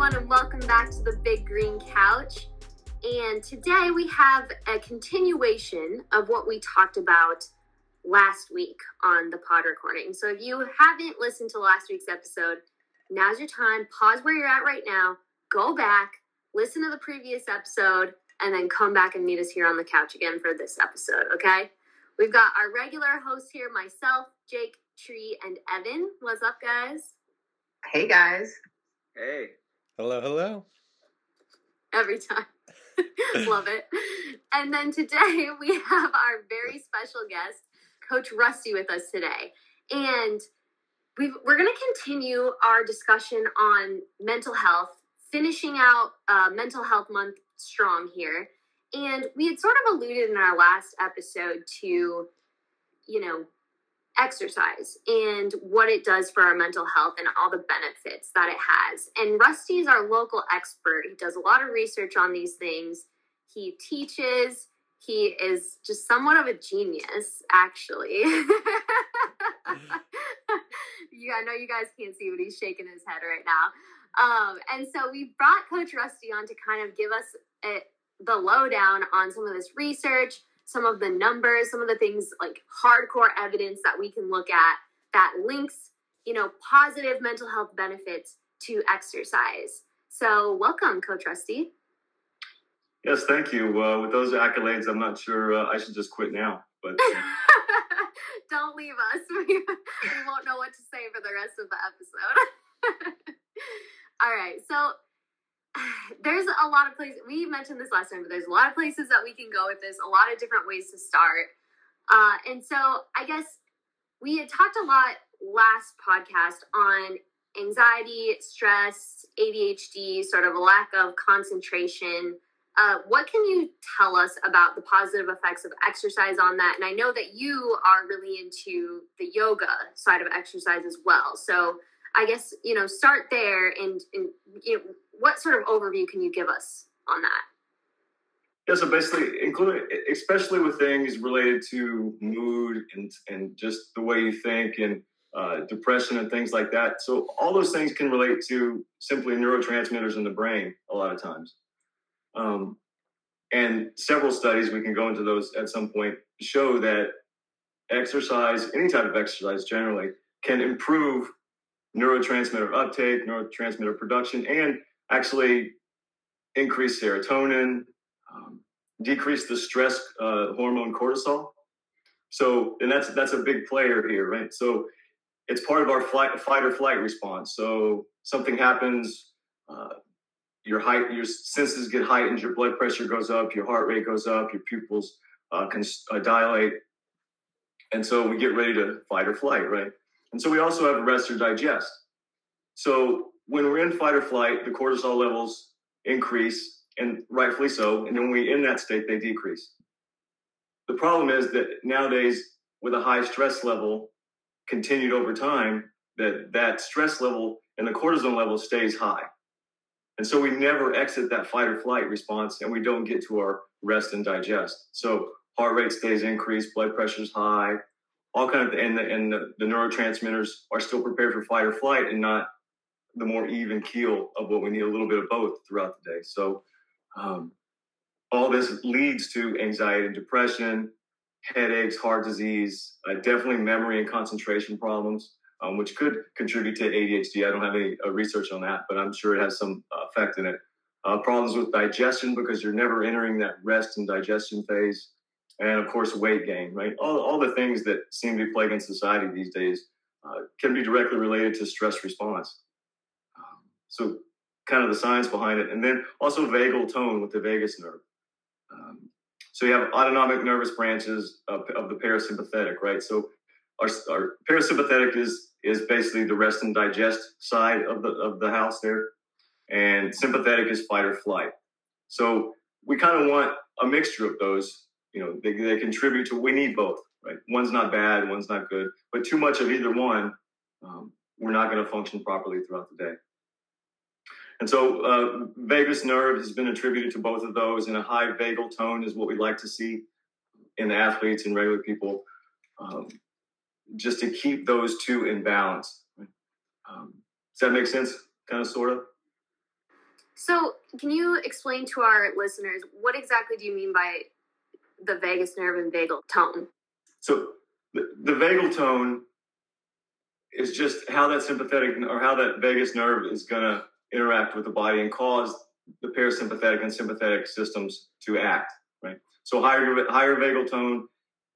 everyone, and welcome back to the Big Green Couch. And today we have a continuation of what we talked about last week on the pod recording. So if you haven't listened to last week's episode, now's your time. Pause where you're at right now, go back, listen to the previous episode, and then come back and meet us here on the couch again for this episode, okay? We've got our regular hosts here myself, Jake, Tree, and Evan. What's up, guys? Hey, guys. Hey. Hello, hello. Every time. Love it. And then today we have our very special guest, Coach Rusty, with us today. And we are going to continue our discussion on mental health, finishing out uh, Mental Health Month strong here. And we had sort of alluded in our last episode to, you know, exercise and what it does for our mental health and all the benefits that it has. And Rusty is our local expert. He does a lot of research on these things. He teaches. He is just somewhat of a genius, actually. yeah, I know you guys can't see, but he's shaking his head right now. Um, and so we brought Coach Rusty on to kind of give us the lowdown on some of this research, some of the numbers, some of the things like hardcore evidence that we can look at that links, you know, positive mental health benefits to exercise. So, welcome, Coach Rusty. Yes, thank you. Uh, with those accolades, I'm not sure uh, I should just quit now. But uh... don't leave us. We, we won't know what to say for the rest of the episode. All right, so there's a lot of places we mentioned this last time but there's a lot of places that we can go with this a lot of different ways to start. Uh, and so i guess we had talked a lot last podcast on anxiety stress adhd sort of a lack of concentration. Uh, what can you tell us about the positive effects of exercise on that? And i know that you are really into the yoga side of exercise as well. So I guess you know start there and, and you know, what sort of overview can you give us on that? Yeah, so basically, including especially with things related to mood and and just the way you think and uh, depression and things like that. So all those things can relate to simply neurotransmitters in the brain a lot of times. Um, and several studies we can go into those at some point show that exercise, any type of exercise generally, can improve neurotransmitter uptake, neurotransmitter production, and actually increase serotonin, um, decrease the stress uh, hormone cortisol. So, and that's that's a big player here, right? So, it's part of our flight, fight or flight response. So, something happens, uh, your height, your senses get heightened, your blood pressure goes up, your heart rate goes up, your pupils uh, can uh, dilate, and so we get ready to fight or flight, right? And so we also have rest or digest. So when we're in fight or flight, the cortisol levels increase, and rightfully so. And then when we're in that state, they decrease. The problem is that nowadays, with a high stress level continued over time, that that stress level and the cortisol level stays high. And so we never exit that fight or flight response and we don't get to our rest and digest. So heart rate stays increased, blood pressure's high, all kind of and the, and the, the neurotransmitters are still prepared for fight or flight and not the more even keel of what we need a little bit of both throughout the day. So um, all this leads to anxiety and depression headaches heart disease uh, definitely memory and concentration problems um, which could contribute to adhd i don't have any uh, research on that but i'm sure it has some uh, effect in it. Uh, problems with digestion because you're never entering that rest and digestion phase. And of course weight gain right? All, all the things that seem to be plaguing society these days uh, can be directly related to stress response so kind of the science behind it. And then also vagal tone with the vagus nerve. Um, so you have autonomic nervous branches of, of the parasympathetic right? So our, our, parasympathetic is is basically the rest and digest side of the of the house there. And sympathetic is fight or flight. So we kind of want a mixture of those. You know they, they contribute to we need both right? One's not bad one's not good. But too much of either one um, we're not going to function properly throughout the day and so uh, vagus nerve has been attributed to both of those and a high vagal tone is what we like to see in athletes and regular people um, just to keep those two in balance. Um, does that make sense? Kind of sort of So, can you explain to our listeners what exactly do you mean by the vagus nerve and vagal tone? So, the, the vagal tone is just how that sympathetic or how that vagus nerve is going to interact with the body and cause the parasympathetic and sympathetic systems to act. Right. So, higher higher vagal tone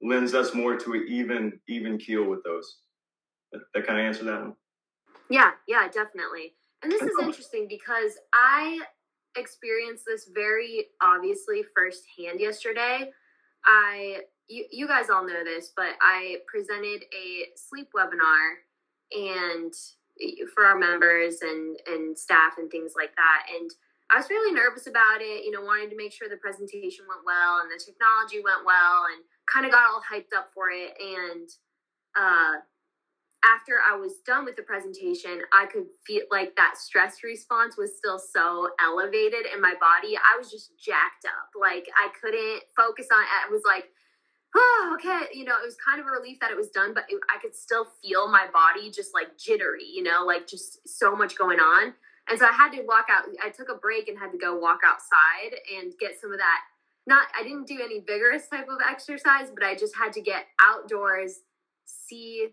lends us more to an even even keel with those. That, that kind of answer that one. Yeah, yeah, definitely. And this is interesting because I experienced this very obviously firsthand yesterday. I you, you guys all know this, but I presented a sleep webinar and for our members and and staff and things like that. And I was really nervous about it, you know, wanted to make sure the presentation went well and the technology went well and kind of got all hyped up for it. And uh, after I was done with the presentation, I could feel like that stress response was still so elevated in my body. I was just jacked up. Like I couldn't focus on it. I was like, oh, okay. You know, it was kind of a relief that it was done, but it, I could still feel my body just like jittery, you know, like just so much going on. And so I had to walk out. I took a break and had to go walk outside and get some of that. Not, I didn't do any vigorous type of exercise, but I just had to get outdoors, see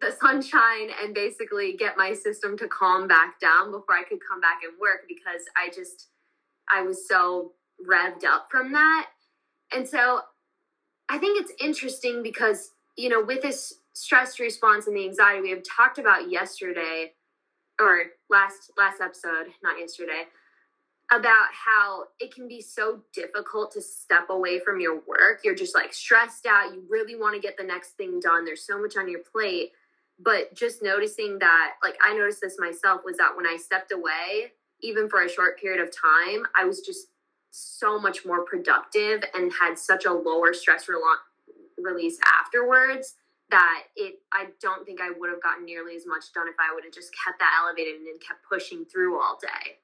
the sunshine and basically get my system to calm back down before I could come back and work because I just I was so revved up from that. And so I think it's interesting because you know with this stress response and the anxiety we have talked about yesterday or last last episode, not yesterday, about how it can be so difficult to step away from your work. You're just like stressed out, you really want to get the next thing done. There's so much on your plate but just noticing that like i noticed this myself was that when i stepped away even for a short period of time i was just so much more productive and had such a lower stress release afterwards that it i don't think i would have gotten nearly as much done if i would have just kept that elevated and kept pushing through all day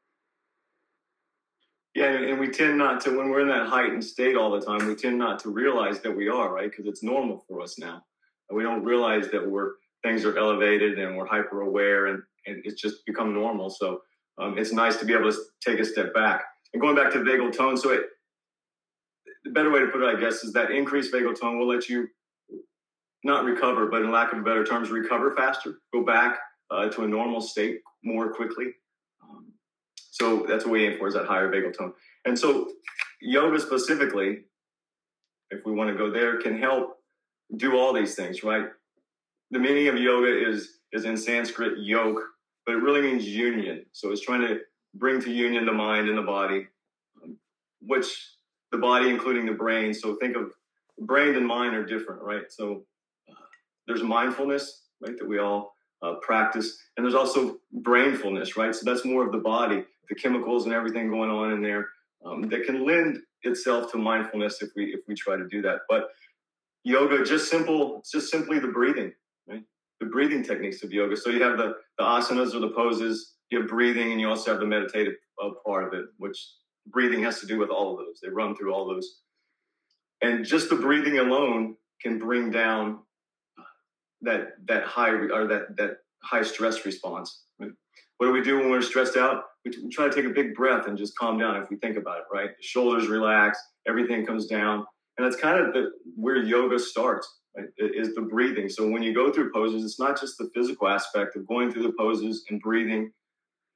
yeah and we tend not to when we're in that heightened state all the time we tend not to realize that we are right because it's normal for us now we don't realize that we're things are elevated and we're hyper aware and, and it's just become normal. So um, it's nice to be able to take a step back. And going back to vagal tone, so it, the better way to put it, I guess, is that increased vagal tone will let you not recover, but in lack of better terms, recover faster, go back uh, to a normal state more quickly. Um, so that's what we aim for is that higher vagal tone. And so yoga specifically, if we want to go there, can help do all these things, right? the meaning of yoga is is in Sanskrit yoke, but it really means union. So it's trying to bring to union the mind and the body, um, which the body, including the brain. So think of brain and mind are different, right? So uh, there's mindfulness, right, that we all uh, practice, and there's also brainfulness, right? So that's more of the body, the chemicals and everything going on in there um, that can lend itself to mindfulness if we if we try to do that. But yoga, just simple, just simply the breathing right? the breathing techniques of yoga. So you have the, the asanas or the poses, you have breathing, and you also have the meditative uh, part of it, which breathing has to do with all of those. They run through all those. And just the breathing alone can bring down that that high or that that high stress response. What do we do when we're stressed out? We, we try to take a big breath and just calm down. If we think about it, right? The shoulders relax, everything comes down, and that's kind of the, where yoga starts right, is the breathing. So when you go through poses, it's not just the physical aspect of going through the poses and breathing.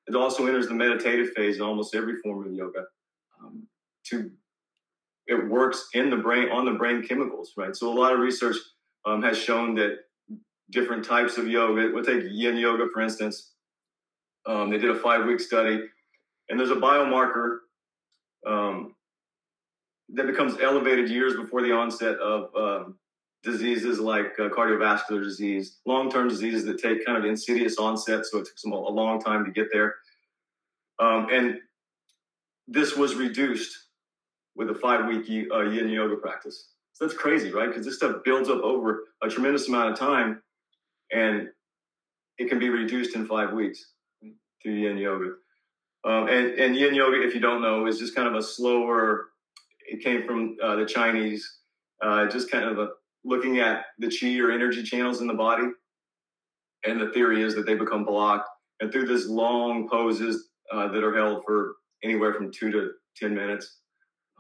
It also enters the meditative phase in almost every form of yoga. Um, to it works in the brain on the brain chemicals, right? So a lot of research um, has shown that different types of yoga. We'll take Yin yoga for instance. Um, they did a five week study, and there's a biomarker um, that becomes elevated years before the onset of um, diseases like uh, cardiovascular disease, long term diseases that take kind of insidious onset, so it took them a long time to get there. Um, and this was reduced with a five week uh, yin yoga practice. So that's crazy, right? Because this stuff builds up over a tremendous amount of time and it can be reduced in five weeks through yin yoga. Um, and, and yin yoga, if you don't know, is just kind of a slower, it came from uh, the Chinese, uh, just kind of a looking at the chi or energy channels in the body. And the theory is that they become blocked. And through this long poses uh, that are held for anywhere from two to ten minutes.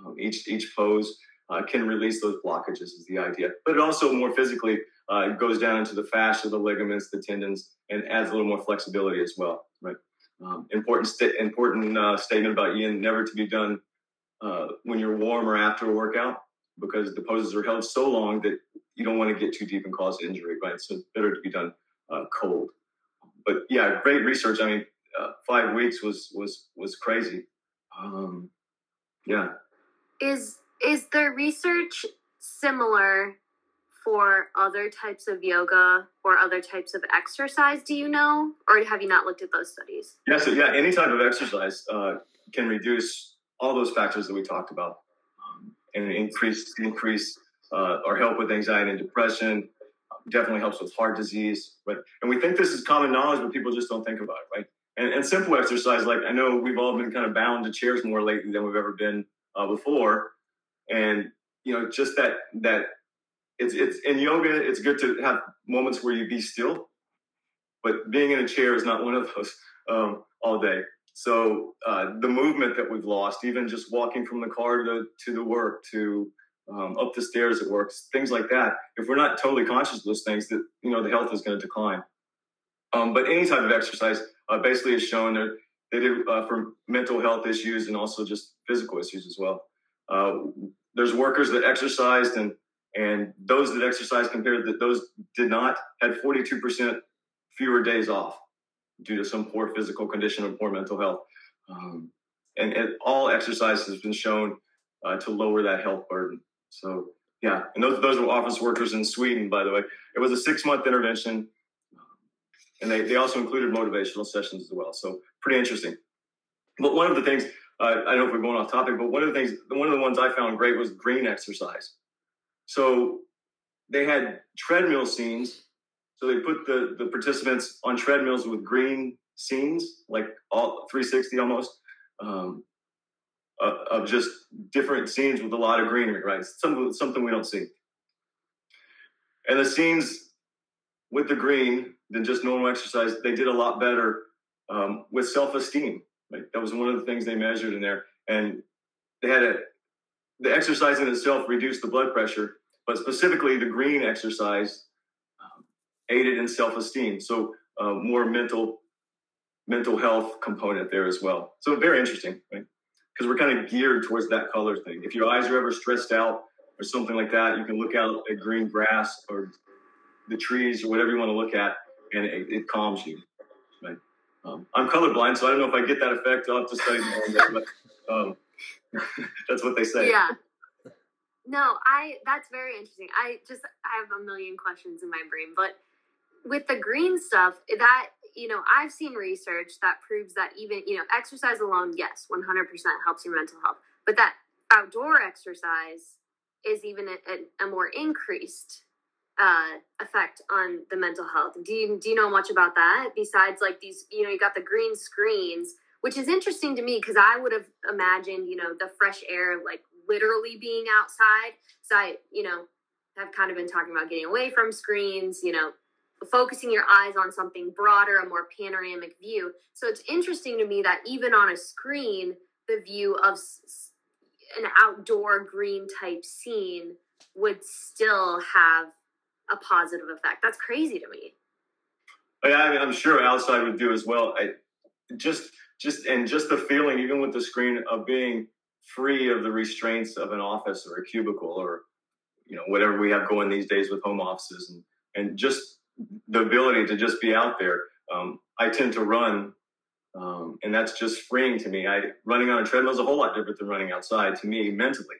Um, each each pose uh, can release those blockages is the idea, but it also more physically uh, goes down into the fascia, the ligaments, the tendons, and adds a little more flexibility as well. Right. Um, important st- important uh, statement about yin: never to be done uh, when you're warm or after a workout, because the poses are held so long that you don't want to get too deep and cause injury. Right. So it's better to be done uh, cold. But yeah, great research. I mean, uh, five weeks was was was crazy. Um, yeah. Is is the research similar for other types of yoga or other types of exercise? Do you know, or have you not looked at those studies? Yeah, so yeah, any type of exercise uh, can reduce all those factors that we talked about, and increase increase uh, or help with anxiety and depression. Definitely helps with heart disease, but and we think this is common knowledge, but people just don't think about it, right? And, and simple exercise, like I know we've all been kind of bound to chairs more lately than we've ever been uh, before, and you know, just that that it's it's in yoga. It's good to have moments where you be still, but being in a chair is not one of those um, all day. So uh, the movement that we've lost, even just walking from the car to to the work to um, up the stairs at work, things like that. If we're not totally conscious of those things, that you know the health is going to decline. Um, but any type of exercise uh, basically is shown that they do uh, for mental health issues and also just physical issues as well. Uh, there's workers that exercised and and those that exercised compared to those did not had 42% fewer days off due to some poor physical condition or poor mental health. Um, and, and, all exercise has been shown uh, to lower that health burden. So yeah, and those those were office workers in Sweden, by the way. It was a six month intervention, and they they also included motivational sessions as well. So pretty interesting. But one of the things uh, I don't know if we're going off topic, but one of the things, one of the ones I found great was green exercise. So they had treadmill scenes. So they put the, the participants on treadmills with green scenes, like all 360 almost, um, uh, of just different scenes with a lot of greenery, right? Something, something we don't see. And the scenes with the green than just normal exercise, they did a lot better um, with self esteem. Like that was one of the things they measured in there, and they had a the exercise in itself reduced the blood pressure, but specifically the green exercise aided in self esteem. So uh, more mental mental health component there as well. So very interesting, right? Because we're kind of geared towards that color thing. If your eyes are ever stressed out or something like that, you can look out at green grass or the trees or whatever you want to look at, and it, it calms you. Right? Um, I'm colorblind, so I don't know if I get that effect. I'll have to study more. But um, that's what they say. Yeah. No, I. That's very interesting. I just I have a million questions in my brain, but with the green stuff, that you know, I've seen research that proves that even you know, exercise alone, yes, one hundred percent helps your mental health, but that outdoor exercise is even a, a, a more increased uh, effect on the mental health. Do you do you know much about that? Besides, like these, you know, you got the green screens, which is interesting to me because I would have imagined, you know, the fresh air, like literally being outside. So I, you know, have kind of been talking about getting away from screens, you know, focusing your eyes on something broader, a more panoramic view. So it's interesting to me that even on a screen, the view of an outdoor green type scene would still have a positive effect. That's crazy to me. Oh, yeah, I mean, I'm sure outside would do as well. I just, just, and just the feeling, even with the screen, of being free of the restraints of an office or a cubicle or, you know, whatever we have going these days with home offices, and and just the ability to just be out there. Um, I tend to run, um, and that's just freeing to me. I running on a treadmill is a whole lot different than running outside to me mentally,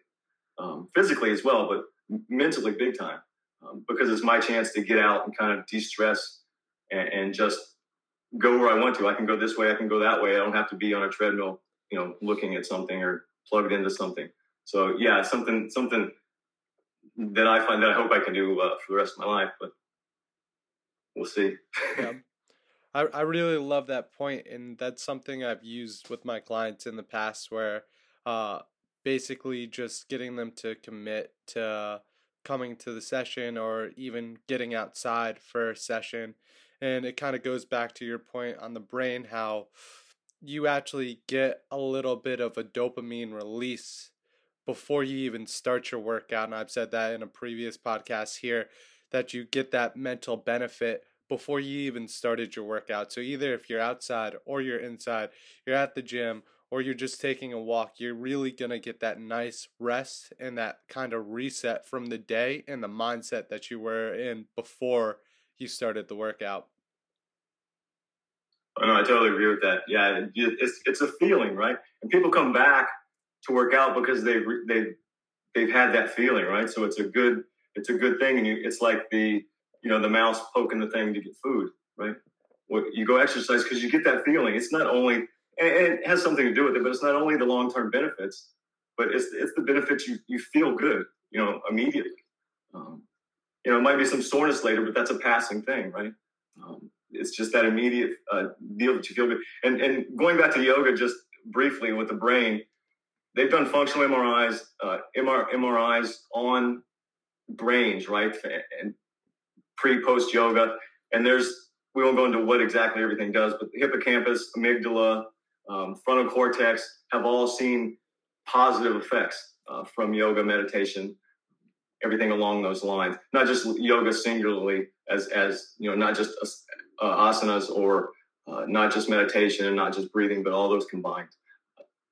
um, physically as well, but mentally big time um, because it's my chance to get out and kind of de-stress and, and, just go where I want to. I can go this way, I can go that way. I don't have to be on a treadmill, you know, looking at something or plugged into something. So yeah, something something that I find that I hope I can do uh, for the rest of my life, but we'll see. yeah. I, I really love that point, and that's something I've used with my clients in the past, where uh, basically just getting them to commit to coming to the session or even getting outside for a session. And it kind of goes back to your point on the brain how you actually get a little bit of a dopamine release before you even start your workout. And I've said that in a previous podcast here that you get that mental benefit before you even started your workout. So either if you're outside or you're inside, you're at the gym or you're just taking a walk, you're really going to get that nice rest and that kind of reset from the day and the mindset that you were in before you started the workout. Oh, no, I totally agree with that. Yeah, it's it's a feeling, right? And people come back to work out because they've they've they've had that feeling, right? So it's a good it's a good thing, and you, it's like the you know the mouse poking the thing to get food, right? What you go exercise because you get that feeling. It's not only and it has something to do with it, but it's not only the long term benefits, but it's it's the benefits you you feel good, you know, immediately. Um, you know, it might be some soreness later, but that's a passing thing, right? Um, it's just that immediate uh, deal that you feel good. And and going back to yoga just briefly with the brain, they've done functional MRIs, uh, MR, MRIs on brains, right? And pre post yoga, and there's we won't go into what exactly everything does, but the hippocampus, amygdala, um, frontal cortex have all seen positive effects uh, from yoga meditation everything along those lines not just yoga singularly as as you know not just uh, asanas or uh, not just meditation and not just breathing, but all those combined.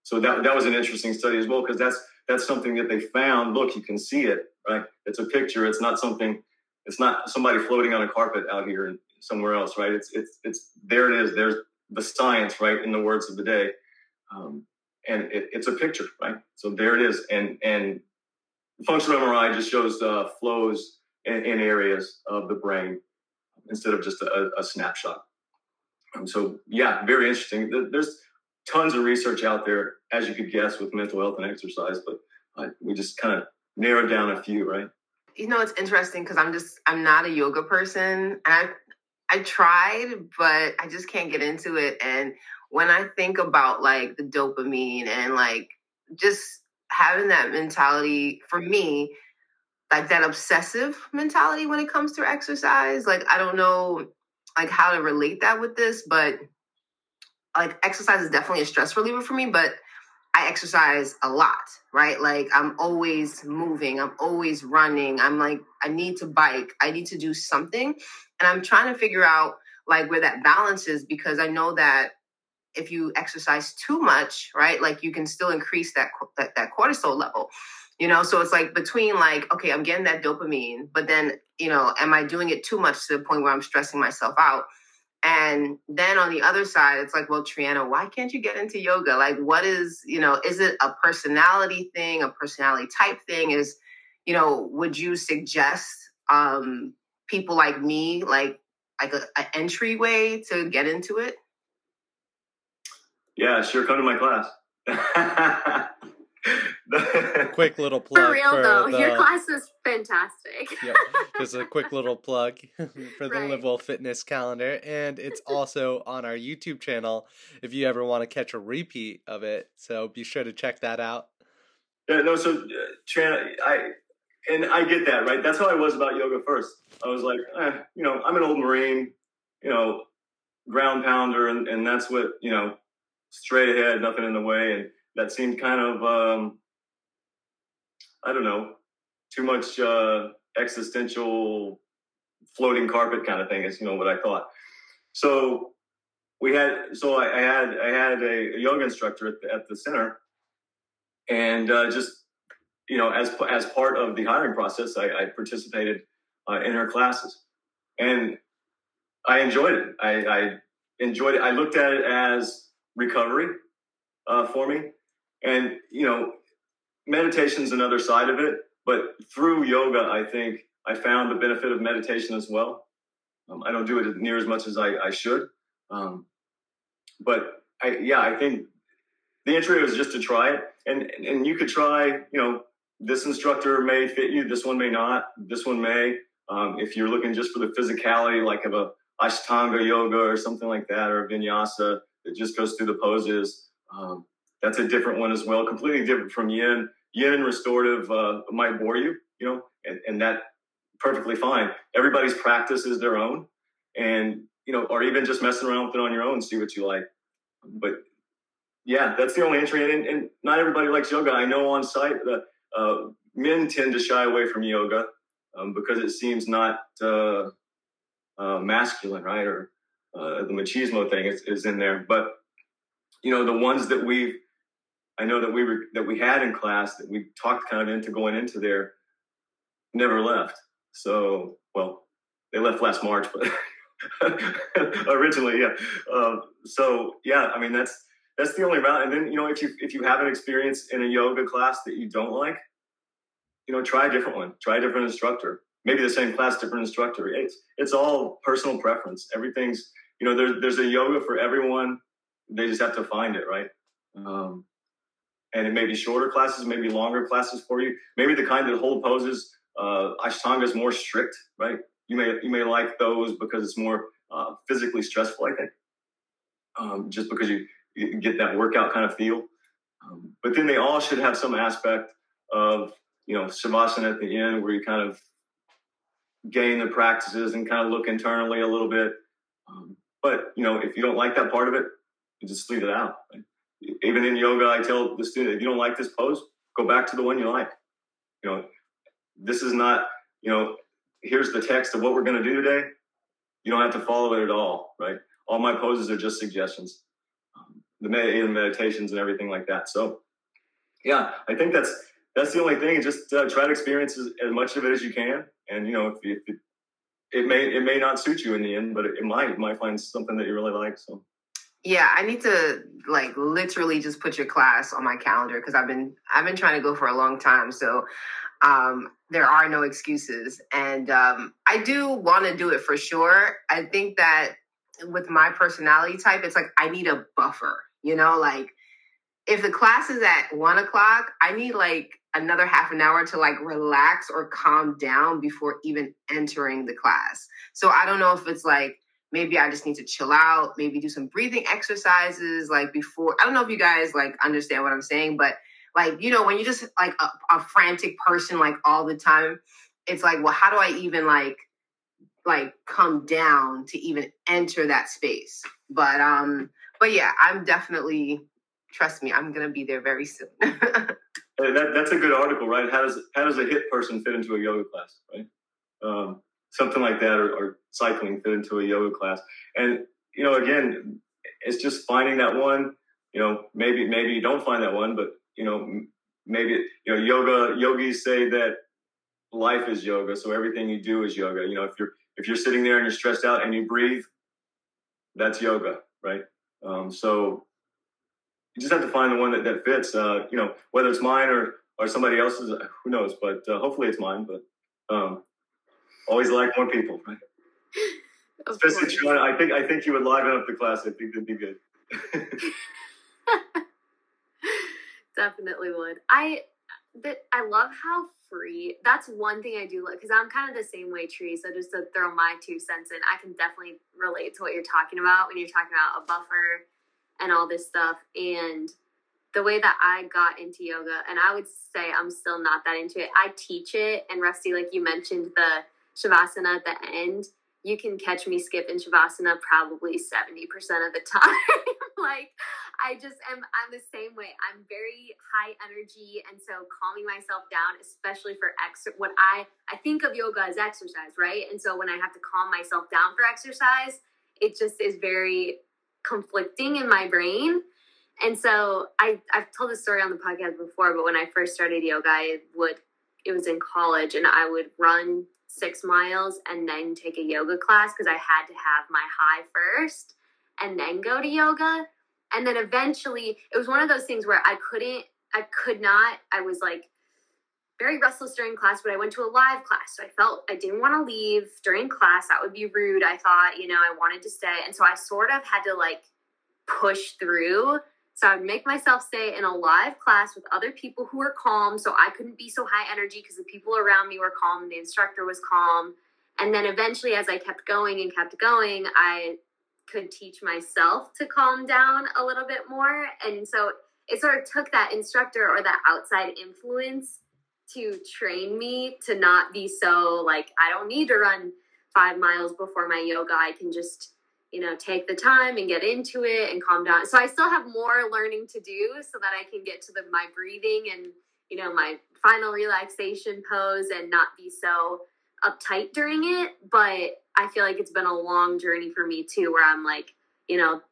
So that that was an interesting study as well because that's that's something that they found. Look, you can see it, right? It's a picture. It's not something. It's not somebody floating on a carpet out here and somewhere else, right? It's it's it's there. It is. There's the science, right? In the words of the day, um, and it, it's a picture, right? So there it is, and and functional MRI just shows uh, flows in, in areas of the brain instead of just a, a snapshot. Um, so yeah, very interesting. There's tons of research out there, as you could guess, with mental health and exercise, but uh, we just kind of narrowed down a few, right? You know, it's interesting because I'm just I'm not a yoga person, and I I tried, but I just can't get into it. And when I think about like the dopamine and like just having that mentality for me like that obsessive mentality when it comes to exercise. Like I don't know like how to relate that with this, but like exercise is definitely a stress reliever for me, but I exercise a lot, right? Like I'm always moving, I'm always running. I'm like I need to bike, I need to do something. And I'm trying to figure out like where that balance is because I know that if you exercise too much, right? Like you can still increase that that, that cortisol level you know so it's like between like okay i'm getting that dopamine but then you know am i doing it too much to the point where i'm stressing myself out and then on the other side it's like well triana why can't you get into yoga? Like what is you know is it a personality thing a personality type thing? Is you know would you suggest um people like me like like an entryway to get into it? Yeah sure come to my class quick little plug. For real for though, the, your class is fantastic. yeah, just a quick little plug for the right. Live Well Fitness calendar, and it's also on our YouTube channel if you ever want to catch a repeat of it. So be sure to check that out. Yeah, no, so uh, I and I get that right. That's how I was about yoga first. I was like, eh, you know, I'm an old Marine, you know, ground pounder, and, and that's what you know, straight ahead, nothing in the way, and that seemed kind of um, I don't know too much uh, existential floating carpet kind of thing is you know what I thought. So we had so I, I had I had a, a, yoga instructor at the, at the center, and uh, just you know as as part of the hiring process, I, I participated uh, in her classes, and I enjoyed it. I, I enjoyed it. I looked at it as recovery uh, for me. And, you know, meditation is another side of it. But through yoga, I think I found the benefit of meditation as well. Um, I don't do it near as much as I, I should. Um, but I, yeah, I think the entry was just to try it. And, and you could try, you know, this instructor may fit you, this one may not, this one may. Um, if you're looking just for the physicality, like of a Ashtanga yoga or something like that, or a vinyasa that just goes through the poses, um, that's a different one as well, completely different from yin. Yin restorative uh, might bore you, you know, and, and that perfectly fine. Everybody's practice is their own, and you know, or even just messing around with it on your own, see what you like. But yeah, that's the only entry. And, and, not everybody likes yoga. I know on site that uh, men tend to shy away from yoga um, because it seems not uh, uh, masculine, right? Or uh, the machismo thing is, is in there. But you know, the ones that we, I know that we were that we had in class that we talked kind of into going into there, never left. So, well, they left last March, but originally, yeah. Um, so, yeah, I mean that's that's the only route. And then you know, if you if you have an experience in a yoga class that you don't like, you know, try a different one. Try a different instructor. Maybe the same class, different instructor. It's it's all personal preference. Everything's you know, there's there's a yoga for everyone. They just have to find it, right? Um, and it may be shorter classes, maybe longer classes for you. Maybe the kind that hold poses. Uh, Ashtanga is more strict, right? You may you may like those because it's more uh, physically stressful. I think, um, just because you, you get that workout kind of feel. Um, but then they all should have some aspect of you know shavasana at the end where you kind of gain the practices and kind of look internally a little bit. Um, but you know, if you don't like that part of it, you just leave it out. Right? Even in yoga, I tell the student, if you don't like this pose, go back to the one you like. You know, this is not, you know, here's the text of what we're going to do today. You don't have to follow it at all, right? All my poses are just suggestions, the med- meditations and everything like that. So, yeah, I think that's that's the only thing. Just uh, try to experience as, as, much of it as you can, and you know, if, if it, it may it may not suit you in the end, but it, it might. You might find something that you really like. So. Yeah, I need to like literally just put your class on my calendar because I've been I've been trying to go for a long time. So um, there are no excuses, and um, I do want to do it for sure. I think that with my personality type, it's like I need a buffer. You know, like if the class is at one o'clock, I need like another half an hour to like relax or calm down before even entering the class. So I don't know if it's like maybe I just need to chill out, maybe do some breathing exercises like before. I don't know if you guys like understand what I'm saying, but like, you know, when you're just like a, a frantic person like all the time, it's like, well, how do I even like like come down to even enter that space? But um but yeah, I'm definitely trust me, I'm gonna be there very soon. that, that's a good article, right? How does how does a HIIT person fit into a yoga class, right? Um, something like that, or, or, cycling fit into a yoga class. And you know, again, it's just finding that one. You know, maybe maybe you don't find that one, but you know, maybe you know, yoga yogis say that life is yoga, so everything you do is yoga. You know, if you're if you're sitting there and you're stressed out and you breathe, that's yoga, right? Um, so you just have to find the one that, that fits. Uh, you know, whether it's mine or or somebody else's, who knows? But uh, hopefully it's mine. But um, always like more people, right? Especially Sean, I think I think you would liven up the class. I think that'd be good. Definitely would. I that I love how free. That's one thing I do like because I'm kind of the same way, Tree. So just to throw my two cents in, I can definitely relate to what you're talking about when you're talking about a buffer and all this stuff. And the way that I got into yoga, and I would say I'm still not that into it. I teach it, and Rusty, like you mentioned, the shavasana at the end. You can catch me skip in shavasana probably 70% of the time. like I just am I'm the same way. I'm very high energy and so calming myself down, especially for ex what I I think of yoga as exercise, right? And so when I have to calm myself down for exercise, it just is very conflicting in my brain. And so I, I've told this story on the podcast before, but when I first started yoga, I would, it was in college, and I would run six miles and then take a yoga class because I had to have my high first and then go to yoga. And then eventually, it was one of those things where I couldn't, I could not, I was like, very restless during class, but I went to a live class. So I felt I didn't want to leave during class. That would be rude. I thought, you know, I wanted to stay. And so I sort of had to like push through. So I would make myself stay in a live class with other people who were calm. So I couldn't be so high energy because the people around me were calm the instructor was calm. And then eventually, as I kept going and kept going, I could teach myself to calm down a little bit more. And so it sort of took that instructor or that outside influence to train me to not be so like I don't need to run five miles before my yoga. I can just you know, take the time and get into it and calm down. So I still have more learning to do so that I can get to the my breathing and you know my final relaxation pose and not be so uptight during it. But I feel like it's been a long journey for me too, where I'm like, you know,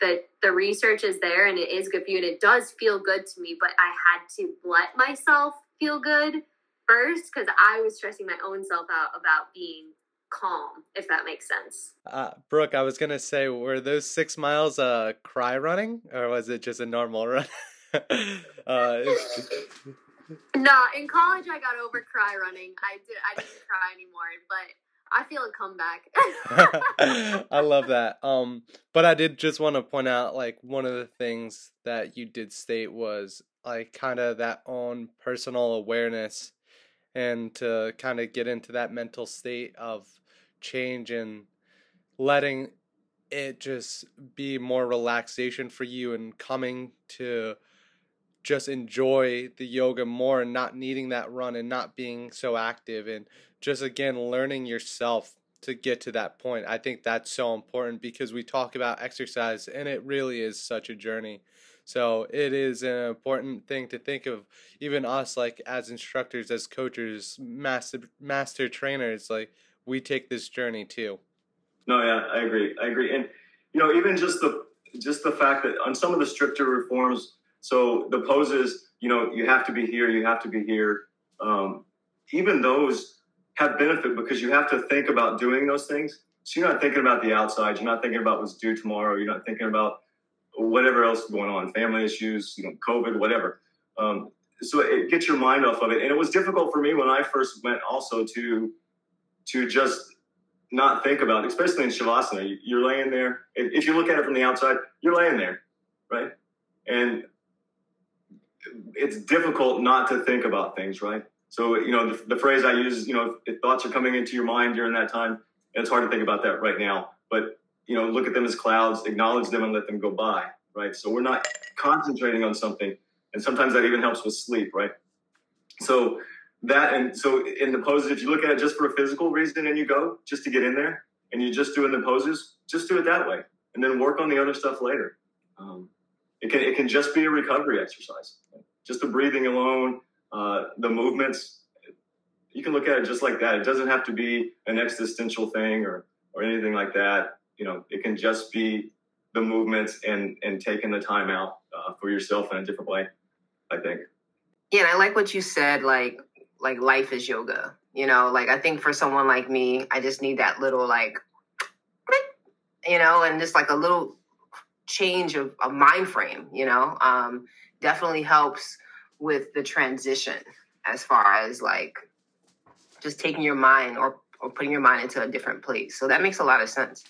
the the research is there and it is good for you and it does feel good to me. But I had to let myself feel good first because I was stressing my own self out about being calm, if that makes sense. Uh, Brooke, I was gonna say, were those six miles uh cry running, or was it just a normal run? uh, no, in college I got over cry running. I did. I didn't cry anymore, but I feel a comeback. I love that. Um, but I did just want to point out, like, one of the things that you did state was like kind of that own personal awareness and to kind of get into that mental state of change and letting it just be more relaxation for you and coming to just enjoy the yoga more and not needing that run and not being so active and just again learning yourself to get to that point. I think that's so important because we talk about exercise and it really is such a journey. So it is an important thing to think of even us like as instructors, as coaches, master master trainers, like we take this journey too. No, yeah, I agree. I agree. And you know, even just the just the fact that on some of the stricter reforms, so the poses, you know, you have to be here, you have to be here. Um, even those have benefit because you have to think about doing those things. So you're not thinking about the outside. You're not thinking about what's due tomorrow. You're not thinking about whatever else going on, family issues, you know, COVID, whatever. Um, so it gets your mind off of it. And it was difficult for me when I first went also to to just not think about, it, especially in shavasana. You're laying there. If you look at it from the outside, you're laying there, right? And it's difficult not to think about things, right? So, you know, the, the phrase I use, you know, if thoughts are coming into your mind during that time, it's hard to think about that right now. But, you know, look at them as clouds, acknowledge them and let them go by, right? So we're not concentrating on something. And sometimes that even helps with sleep, right? So that, and so in the poses, if you look at it just for a physical reason and you go just to get in there and you just doing the poses, just do it that way and then work on the other stuff later. Um, it can, it can just be a recovery exercise. Just the breathing alone, uh, the movements, you can look at it just like that. It doesn't have to be an existential thing or, or anything like that. You know, it can just be the movements and, and taking the time out uh, for yourself in a different way, I think. Yeah, and I like what you said, like, like life is yoga. You know, like I think for someone like me, I just need that little like, you know, and just like a little change of a mind frame, you know, um, definitely helps with the transition as far as like just taking your mind or, or putting your mind into a different place. So that makes a lot of sense.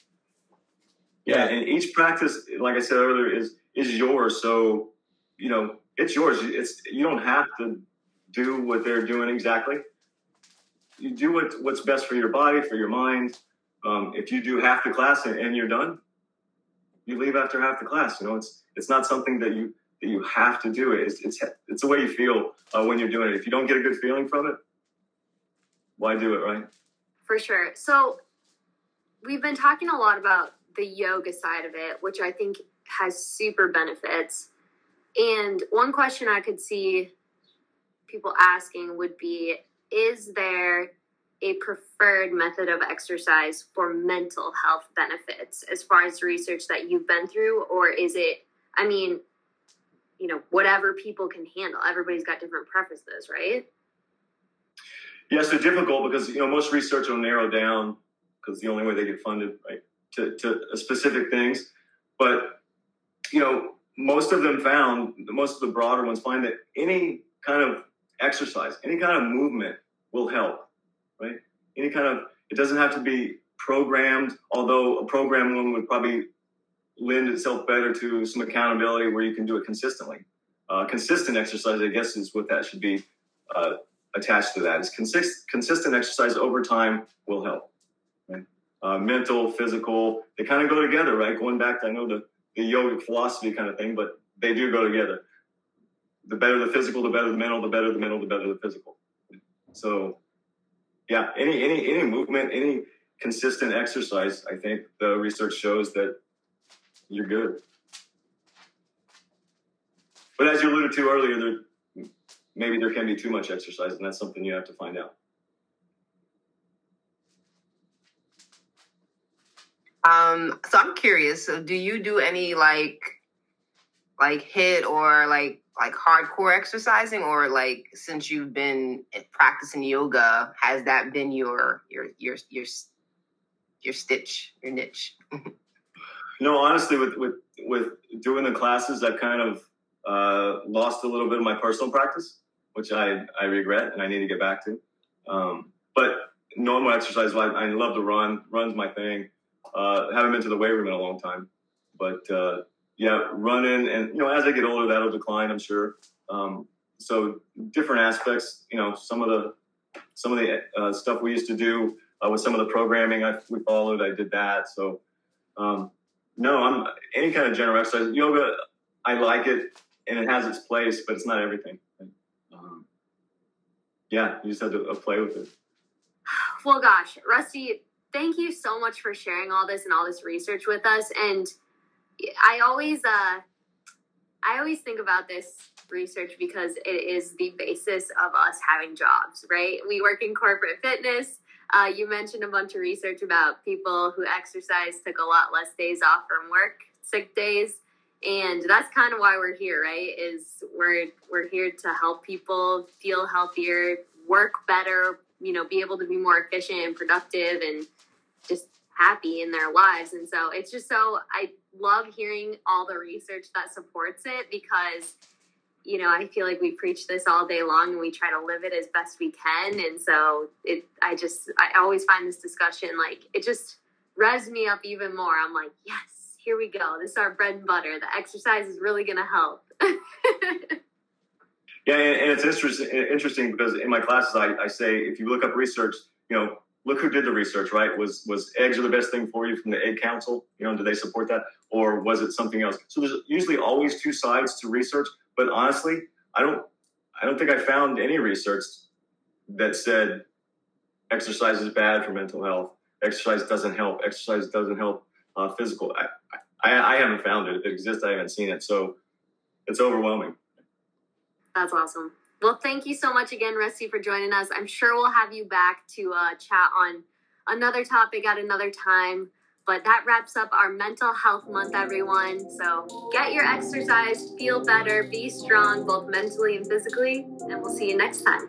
Yeah, and each practice, like I said earlier, is is yours. So you know it's yours. It's you don't have to do what they're doing exactly. You do what what's best for your body, for your mind. Um, if you do half the class and, and you're done, you leave after half the class. You know, it's it's not something that you that you have to do. It's it's it's the way you feel uh, when you're doing it. If you don't get a good feeling from it, why do it, right? For sure. So we've been talking a lot about the yoga side of it, which I think has super benefits. And one question I could see people asking would be Is there a preferred method of exercise for mental health benefits as far as research that you've been through? Or is it, I mean, you know, whatever people can handle? Everybody's got different preferences, right? Yeah, so difficult because, you know, most research will narrow down because the only way they get funded, right, to, to specific things. But, you know, most of them found, most of the broader ones find that any kind of exercise, any kind of movement will help, right? Any kind of, it doesn't have to be programmed, although a program one would probably lend itself better to some accountability where you can do it consistently. Uh, consistent exercise, I guess, is what that should be uh, attached to that. Is consist- consistent exercise over time will help. Uh, mental, physical, they kind of go together, right? Going back to I know the the yogic philosophy kind of thing, but they do go together the better the physical, the better the mental, the better the mental, the better the physical. So, yeah, any any any movement, any consistent exercise, I think the research shows that you're good. But as you alluded to earlier, there, maybe there can be too much exercise, and that's something you have to find out. Um, so I'm curious. So do you do any like like HIIT or like like hardcore exercising or like since you've been practicing yoga, has that been your your your your your stitch, your niche? no, honestly, with with with doing the classes, I've kind of uh, lost a little bit of my personal practice, which I I regret and I need to get back to. Um, but normal exercise, I, I love to run. Run's my thing. Uh, haven't been to the weight room in a long time, but uh, yeah, running and you know as I get older that'll decline, I'm sure. Um, so different aspects, you know, some of the some of the uh, stuff we used to do uh, with some of the programming I we followed, I did that. So um, no, I'm any kind of general exercise. Yoga, I like it and it has its place, but it's not everything. Um, yeah, you just have to uh, play with it. Well, gosh, Rusty, thank you so much for sharing all this and all this research with us. And I always, uh, I always think about this research because it is the basis of us having jobs, right? We work in corporate fitness. Uh, you mentioned a bunch of research about people who exercise took a lot less days off from work, sick days, and that's kind of why we're here, right? Is we're we're here to help people feel healthier, work better, you know, be able to be more efficient and productive, and just happy in their lives. And so it's just so I love hearing all the research that supports it because you know, I feel like we preach this all day long and we try to live it as best we can. And so it I just I always find this discussion like it just revs me up even more. I'm like, yes, here we go. This is our bread and butter. The exercise is really gonna help. yeah, and, it's interesting interesting because in my classes I, I say if you look up research, you know, look who did the research, right? Was was eggs are the best thing for you from the Egg Council? You know, do they support that, or was it something else? So there's usually always two sides to research. But honestly, I don't I don't think I found any research that said exercise is bad for mental health. Exercise doesn't help. Exercise doesn't help uh, physical. I, I, I haven't found it. If it exists, I haven't seen it. So it's overwhelming. That's awesome. Well, thank you so much again, Rusty, for joining us. I'm sure we'll have you back to uh, chat on another topic at another time. But that wraps up our mental health month, everyone. So get your exercise, feel better, be strong, both mentally and physically, and we'll see you next time.